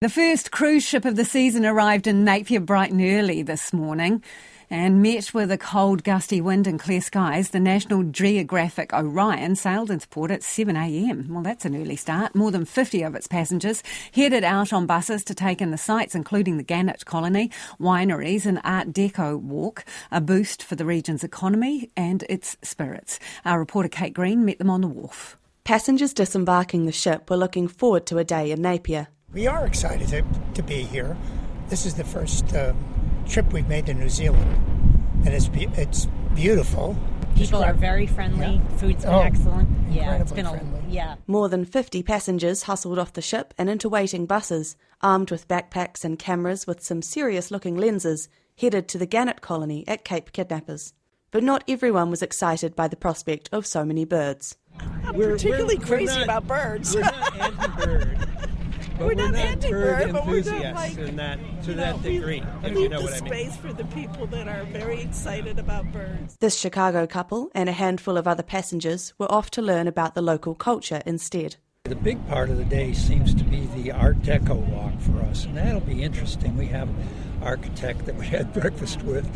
The first cruise ship of the season arrived in Napier bright and early this morning and met with a cold, gusty wind and clear skies. The National Geographic Orion sailed into port at 7am. Well, that's an early start. More than 50 of its passengers headed out on buses to take in the sights, including the Gannet Colony, wineries, and Art Deco Walk, a boost for the region's economy and its spirits. Our reporter Kate Green met them on the wharf. Passengers disembarking the ship were looking forward to a day in Napier. We are excited to, to be here. This is the first uh, trip we've made to New Zealand, and it's be- it's beautiful. People are very friendly. Yeah. Food's been Oh, excellent. Yeah, it's incredibly been a friendly. yeah. More than 50 passengers hustled off the ship and into waiting buses, armed with backpacks and cameras with some serious looking lenses, headed to the Gannet Colony at Cape Kidnappers. But not everyone was excited by the prospect of so many birds. we're particularly we're- we're crazy not- about birds. We're not anti-bird. But We're not anti-bird, bird but we're not enthusiasts like, in that to you know, that we degree, if leave you know the what I mean. space for the people that are very excited about birds. This Chicago couple and a handful of other passengers were off to learn about the local culture instead. The big part of the day seems to be the Art Deco walk for us, and that'll be interesting. We have an architect that we had breakfast with,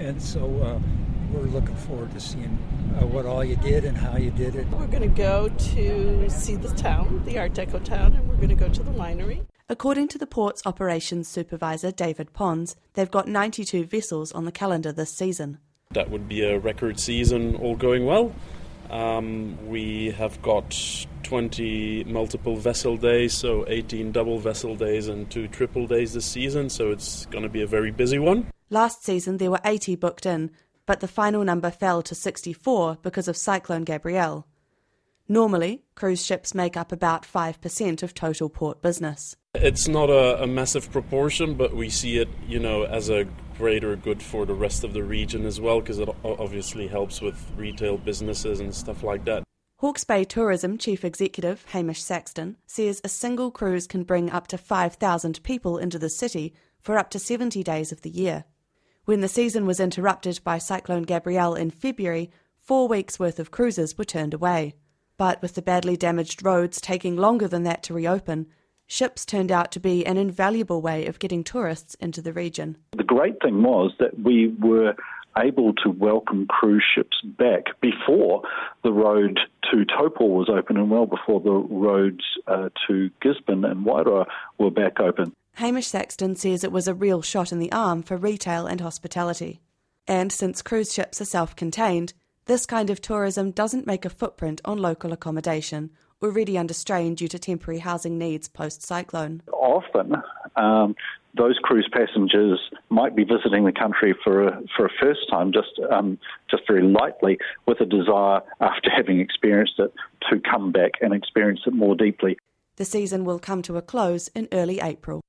and so uh, we're looking forward to seeing uh, what all you did and how you did it. We're going to go to see the town, the Art Deco town, and we're going to go to the winery. According to the port's operations supervisor, David Pons, they've got 92 vessels on the calendar this season. That would be a record season, all going well. Um, we have got 20 multiple vessel days, so 18 double vessel days and two triple days this season, so it's going to be a very busy one. Last season there were 80 booked in, but the final number fell to 64 because of Cyclone Gabrielle. Normally, cruise ships make up about 5% of total port business. It's not a, a massive proportion, but we see it, you know, as a greater good for the rest of the region as well, because it obviously helps with retail businesses and stuff like that. Hawke's Bay Tourism Chief Executive Hamish Saxton says a single cruise can bring up to 5,000 people into the city for up to 70 days of the year. When the season was interrupted by Cyclone Gabrielle in February, four weeks' worth of cruises were turned away. But with the badly damaged roads taking longer than that to reopen, ships turned out to be an invaluable way of getting tourists into the region. The great thing was that we were able to welcome cruise ships back before the road to Taupō was open and well before the roads uh, to Gisborne and Wairoa were back open. Hamish Saxton says it was a real shot in the arm for retail and hospitality. And since cruise ships are self contained, this kind of tourism doesn't make a footprint on local accommodation, already under strain due to temporary housing needs post cyclone. Often, um, those cruise passengers might be visiting the country for a, for a first time, just um, just very lightly, with a desire after having experienced it to come back and experience it more deeply. The season will come to a close in early April.